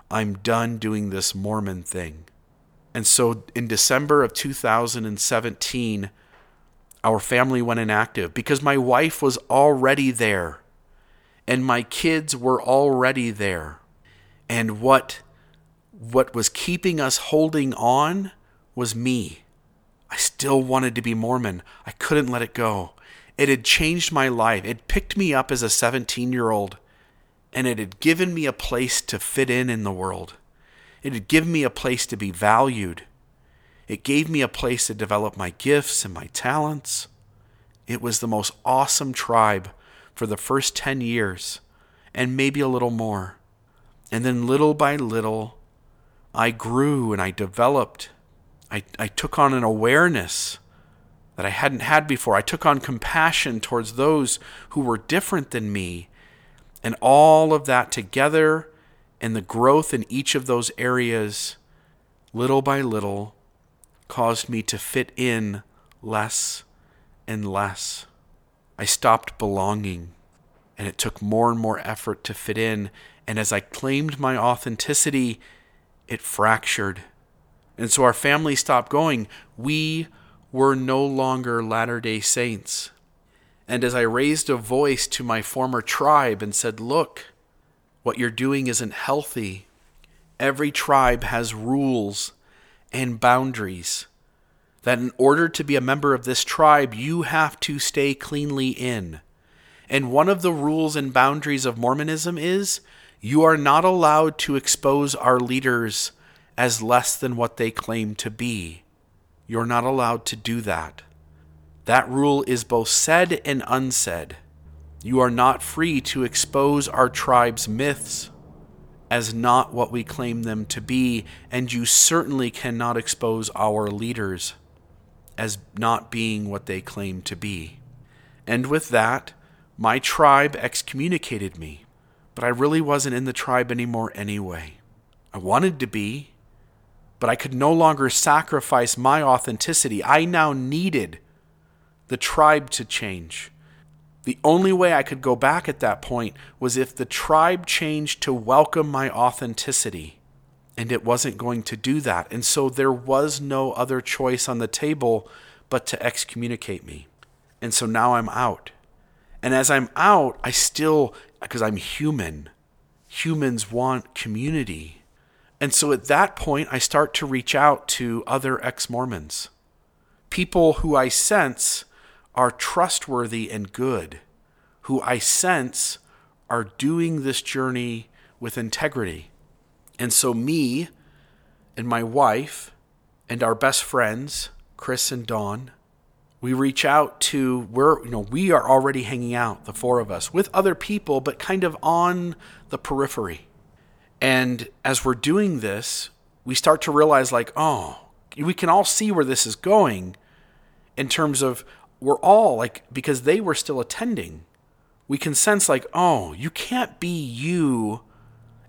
I'm done doing this Mormon thing. And so in December of 2017, our family went inactive because my wife was already there and my kids were already there. And what what was keeping us holding on was me. I still wanted to be Mormon. I couldn't let it go. It had changed my life. It picked me up as a 17 year old, and it had given me a place to fit in in the world. It had given me a place to be valued. It gave me a place to develop my gifts and my talents. It was the most awesome tribe for the first 10 years, and maybe a little more. And then little by little, I grew and I developed. I, I took on an awareness that I hadn't had before. I took on compassion towards those who were different than me. And all of that together And the growth in each of those areas, little by little, caused me to fit in less and less. I stopped belonging, and it took more and more effort to fit in. And as I claimed my authenticity, it fractured. And so our family stopped going. We were no longer Latter day Saints. And as I raised a voice to my former tribe and said, Look, what you're doing isn't healthy. Every tribe has rules and boundaries. That in order to be a member of this tribe, you have to stay cleanly in. And one of the rules and boundaries of Mormonism is you are not allowed to expose our leaders as less than what they claim to be. You're not allowed to do that. That rule is both said and unsaid. You are not free to expose our tribe's myths as not what we claim them to be, and you certainly cannot expose our leaders as not being what they claim to be. And with that, my tribe excommunicated me, but I really wasn't in the tribe anymore anyway. I wanted to be, but I could no longer sacrifice my authenticity. I now needed the tribe to change. The only way I could go back at that point was if the tribe changed to welcome my authenticity. And it wasn't going to do that. And so there was no other choice on the table but to excommunicate me. And so now I'm out. And as I'm out, I still, because I'm human, humans want community. And so at that point, I start to reach out to other ex Mormons, people who I sense are trustworthy and good, who I sense are doing this journey with integrity. And so, me and my wife and our best friends, Chris and Dawn, we reach out to we're you know we are already hanging out the four of us with other people but kind of on the periphery. And as we're doing this we start to realize like oh we can all see where this is going in terms of we're all like because they were still attending we can sense like oh you can't be you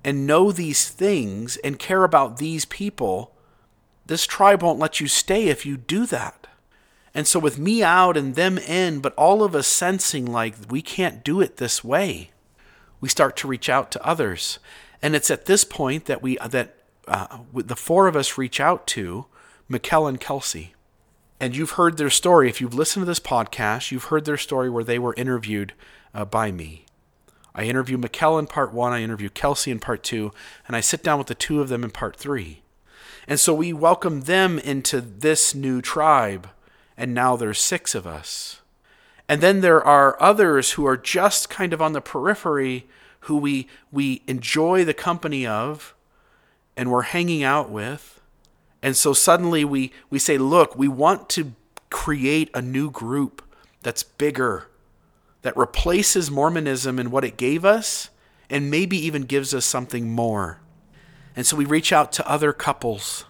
and know these things and care about these people this tribe won't let you stay if you do that and so with me out and them in but all of us sensing like we can't do it this way we start to reach out to others and it's at this point that we that uh, the four of us reach out to Mikkel and Kelsey and you've heard their story. If you've listened to this podcast, you've heard their story where they were interviewed uh, by me. I interview Mikkel in part one, I interview Kelsey in part two, and I sit down with the two of them in part three. And so we welcome them into this new tribe, and now there's six of us. And then there are others who are just kind of on the periphery who we, we enjoy the company of and we're hanging out with and so suddenly we, we say, look, we want to create a new group that's bigger, that replaces Mormonism and what it gave us, and maybe even gives us something more. And so we reach out to other couples,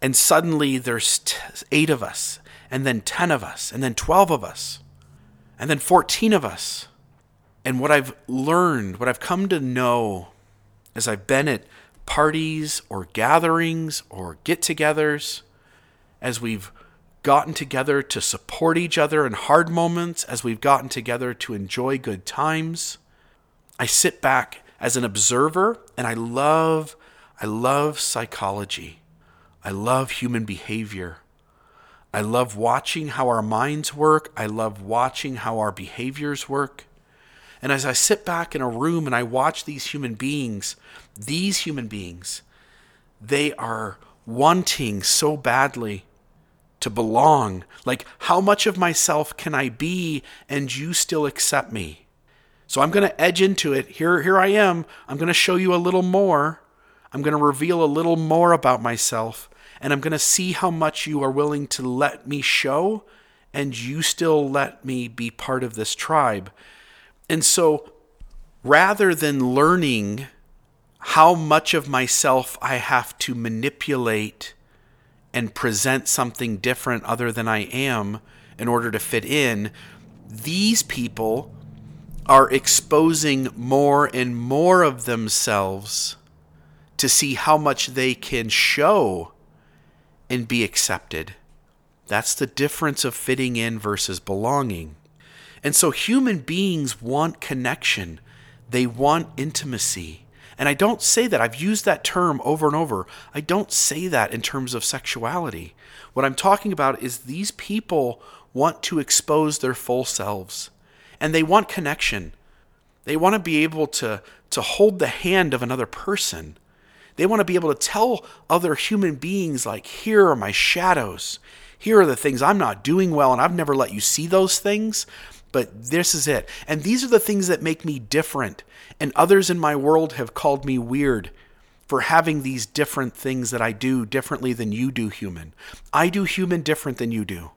and suddenly there's t- eight of us, and then 10 of us, and then 12 of us, and then 14 of us. And what I've learned, what I've come to know as I've been at parties or gatherings or get togethers, as we've gotten together to support each other in hard moments, as we've gotten together to enjoy good times. I sit back as an observer and I love I love psychology. I love human behavior. I love watching how our minds work. I love watching how our behaviors work. And as I sit back in a room and I watch these human beings, these human beings, they are wanting so badly to belong. Like, how much of myself can I be and you still accept me? So I'm going to edge into it. Here, here I am. I'm going to show you a little more. I'm going to reveal a little more about myself. And I'm going to see how much you are willing to let me show and you still let me be part of this tribe. And so rather than learning how much of myself I have to manipulate and present something different other than I am in order to fit in, these people are exposing more and more of themselves to see how much they can show and be accepted. That's the difference of fitting in versus belonging. And so human beings want connection, they want intimacy. And I don't say that, I've used that term over and over. I don't say that in terms of sexuality. What I'm talking about is these people want to expose their full selves and they want connection. They want to be able to, to hold the hand of another person. They want to be able to tell other human beings, like, here are my shadows. Here are the things I'm not doing well, and I've never let you see those things, but this is it. And these are the things that make me different. And others in my world have called me weird for having these different things that I do differently than you do, human. I do human different than you do.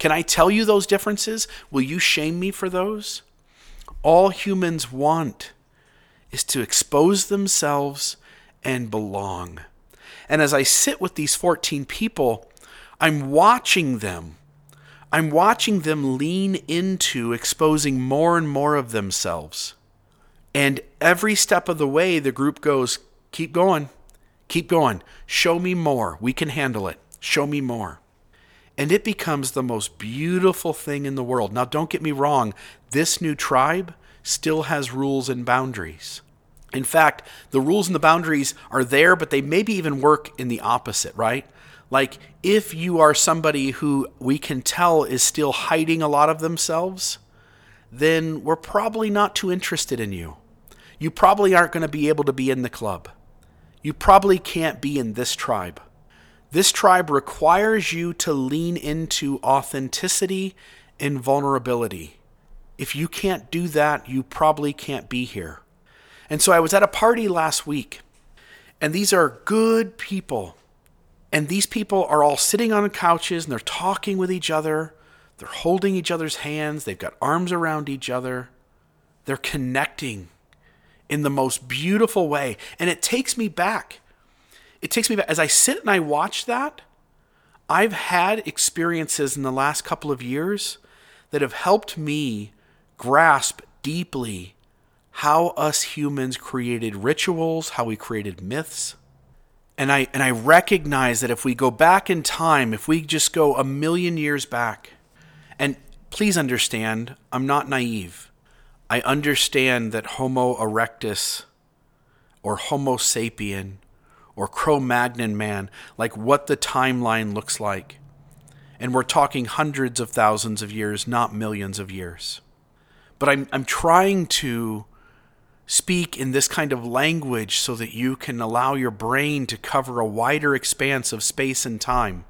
Can I tell you those differences? Will you shame me for those? All humans want is to expose themselves and belong. And as I sit with these 14 people, I'm watching them. I'm watching them lean into exposing more and more of themselves. And every step of the way, the group goes, Keep going, keep going. Show me more. We can handle it. Show me more. And it becomes the most beautiful thing in the world. Now, don't get me wrong, this new tribe still has rules and boundaries. In fact, the rules and the boundaries are there, but they maybe even work in the opposite, right? Like if you are somebody who we can tell is still hiding a lot of themselves, then we're probably not too interested in you. You probably aren't going to be able to be in the club. You probably can't be in this tribe. This tribe requires you to lean into authenticity and vulnerability. If you can't do that, you probably can't be here. And so I was at a party last week, and these are good people. And these people are all sitting on couches and they're talking with each other. They're holding each other's hands. They've got arms around each other. They're connecting in the most beautiful way. And it takes me back. It takes me back. As I sit and I watch that, I've had experiences in the last couple of years that have helped me grasp deeply how us humans created rituals, how we created myths. And I and I recognize that if we go back in time, if we just go a million years back, and please understand, I'm not naive. I understand that Homo erectus or Homo sapien or Cro Magnon man, like what the timeline looks like. And we're talking hundreds of thousands of years, not millions of years. But I'm, I'm trying to speak in this kind of language so that you can allow your brain to cover a wider expanse of space and time.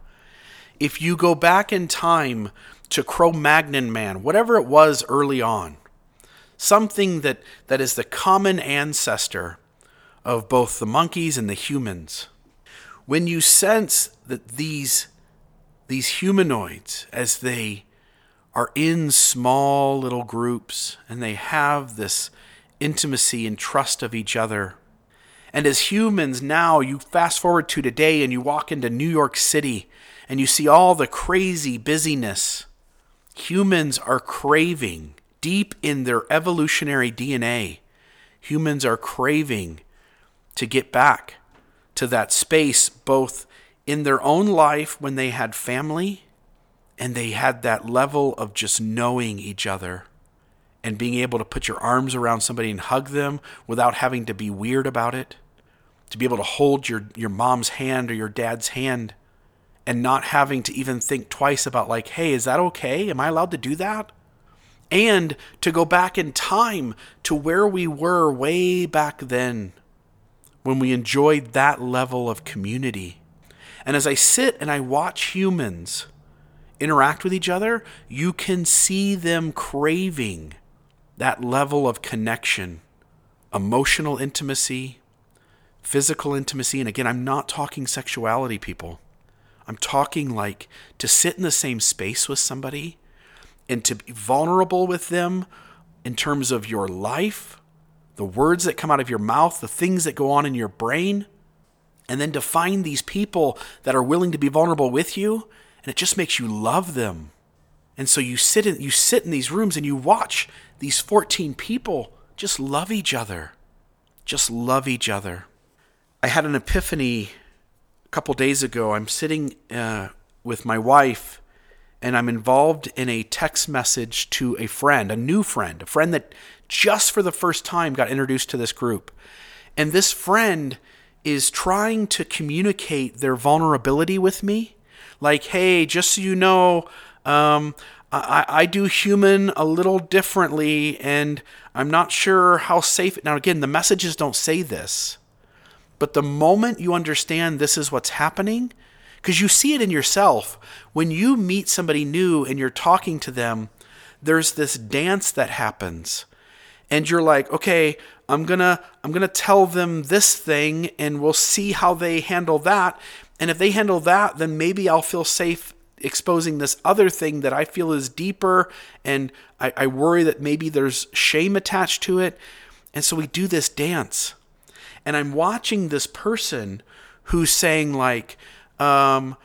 If you go back in time to Cro Magnon man, whatever it was early on, something that, that is the common ancestor of both the monkeys and the humans, when you sense that these, these humanoids, as they are in small little groups and they have this intimacy and trust of each other. And as humans now, you fast forward to today and you walk into New York City and you see all the crazy busyness. Humans are craving, deep in their evolutionary DNA, humans are craving to get back to that space, both in their own life when they had family and they had that level of just knowing each other and being able to put your arms around somebody and hug them without having to be weird about it, to be able to hold your, your mom's hand or your dad's hand and not having to even think twice about, like, hey, is that okay? Am I allowed to do that? And to go back in time to where we were way back then when we enjoyed that level of community. And as I sit and I watch humans interact with each other, you can see them craving that level of connection, emotional intimacy, physical intimacy. And again, I'm not talking sexuality, people. I'm talking like to sit in the same space with somebody and to be vulnerable with them in terms of your life, the words that come out of your mouth, the things that go on in your brain, and then to find these people that are willing to be vulnerable with you, and it just makes you love them. And so you sit in you sit in these rooms and you watch these 14 people just love each other. Just love each other. I had an epiphany a couple days ago. I'm sitting uh, with my wife and I'm involved in a text message to a friend, a new friend, a friend that just for the first time got introduced to this group. And this friend is trying to communicate their vulnerability with me. Like, hey, just so you know, um, I, I do human a little differently, and I'm not sure how safe. Now, again, the messages don't say this, but the moment you understand this is what's happening, because you see it in yourself. When you meet somebody new and you're talking to them, there's this dance that happens. And you're like, okay, I'm gonna I'm gonna tell them this thing and we'll see how they handle that. And if they handle that, then maybe I'll feel safe exposing this other thing that I feel is deeper and I, I worry that maybe there's shame attached to it. And so we do this dance. And I'm watching this person who's saying, like, um,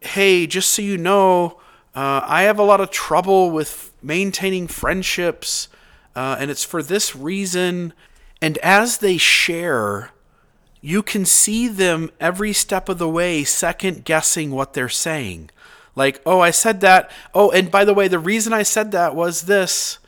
hey, just so you know, uh, I have a lot of trouble with maintaining friendships, uh, and it's for this reason. And as they share, you can see them every step of the way second guessing what they're saying. Like, oh, I said that. Oh, and by the way, the reason I said that was this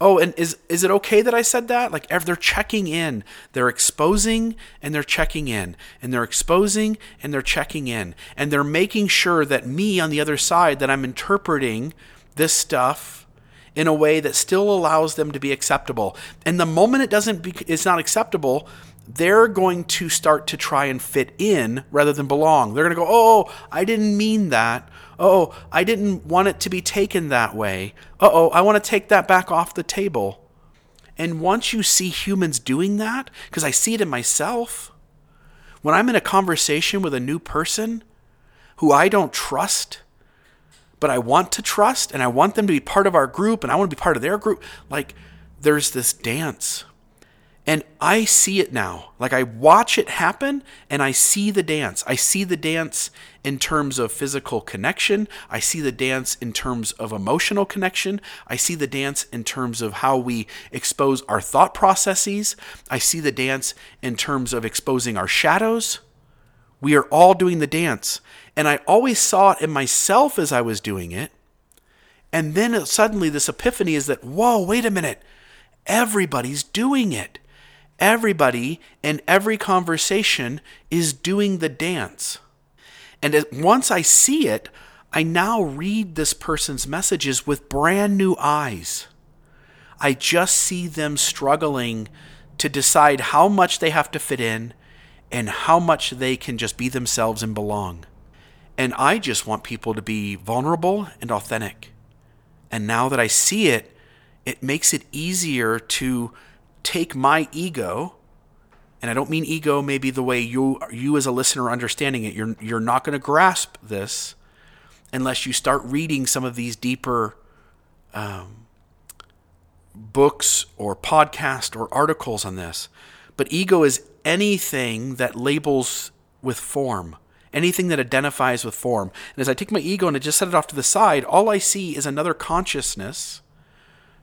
oh and is is it okay that i said that? Like they're checking in. They're exposing and they're checking in. And they're exposing and they're checking in. And they're making sure that me on the other side that i'm interpreting this stuff in a way that still allows them to be acceptable. And the moment it doesn't be, it's not acceptable they're going to start to try and fit in rather than belong. They're going to go oh i didn't mean that oh, I didn't want it to be taken that way. Uh oh, I want to take that back off the table. And once you see humans doing that, because I see it in myself, when I'm in a conversation with a new person who I don't trust, but I want to trust and I want them to be part of our group and I want to be part of their group, like there's this dance and I see it now. Like I watch it happen and I see the dance. I see the dance in terms of physical connection. I see the dance in terms of emotional connection. I see the dance in terms of how we expose our thought processes. I see the dance in terms of exposing our shadows. We are all doing the dance. And I always saw it in myself as I was doing it. And then suddenly this epiphany is that, whoa, wait a minute. Everybody's doing it everybody in every conversation is doing the dance. And once I see it, I now read this person's messages with brand new eyes. I just see them struggling to decide how much they have to fit in and how much they can just be themselves and belong. And I just want people to be vulnerable and authentic. And now that I see it, it makes it easier to take my ego and I don't mean ego maybe the way you you as a listener understanding it. You're you're not going to grasp this unless you start reading some of these deeper um, books or podcast or articles on this. But ego is anything that labels with form anything that identifies with form. And as I take my ego and I just set it off to the side all I see is another consciousness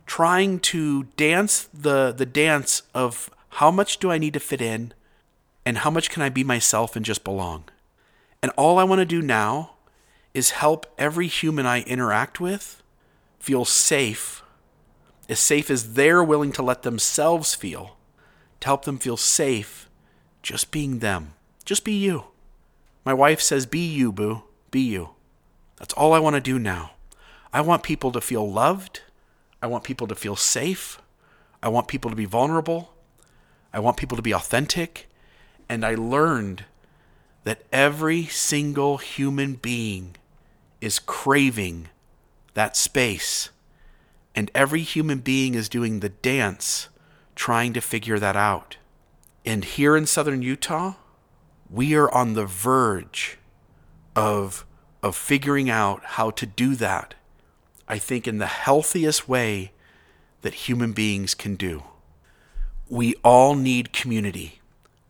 trying to dance the the dance of how much do I need to fit in and how much can I be myself and just belong. And all I want to do now is help every human I interact with feel safe, as safe as they're willing to let themselves feel, to help them feel safe just being them. Just be you. My wife says, Be you, boo. Be you. That's all I want to do now. I want people to feel loved I want people to feel safe. I want people to be vulnerable. I want people to be authentic. And I learned that every single human being is craving that space. And every human being is doing the dance trying to figure that out. And here in southern Utah, we are on the verge of, of figuring out how to do that I think, in the healthiest way that human beings can do. We all need community.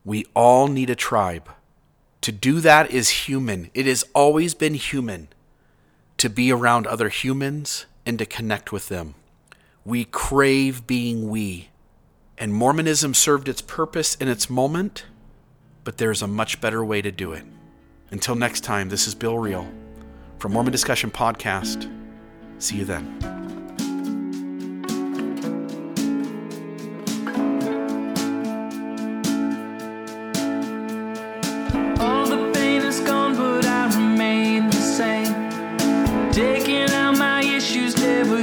We all need a tribe. To do that is human. It has always been human to be around other humans and to connect with them. We crave being we. And Mormonism served its purpose in its moment, but there's a much better way to do it. Until next time, this is Bill Reel from Mormon Discussion Podcast. See you then.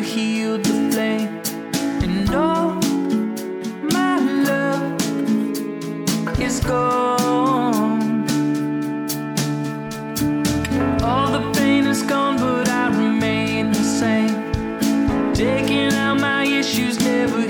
Healed the flame. And all my love is gone. All the pain is gone, but I remain the same. Taking out my issues never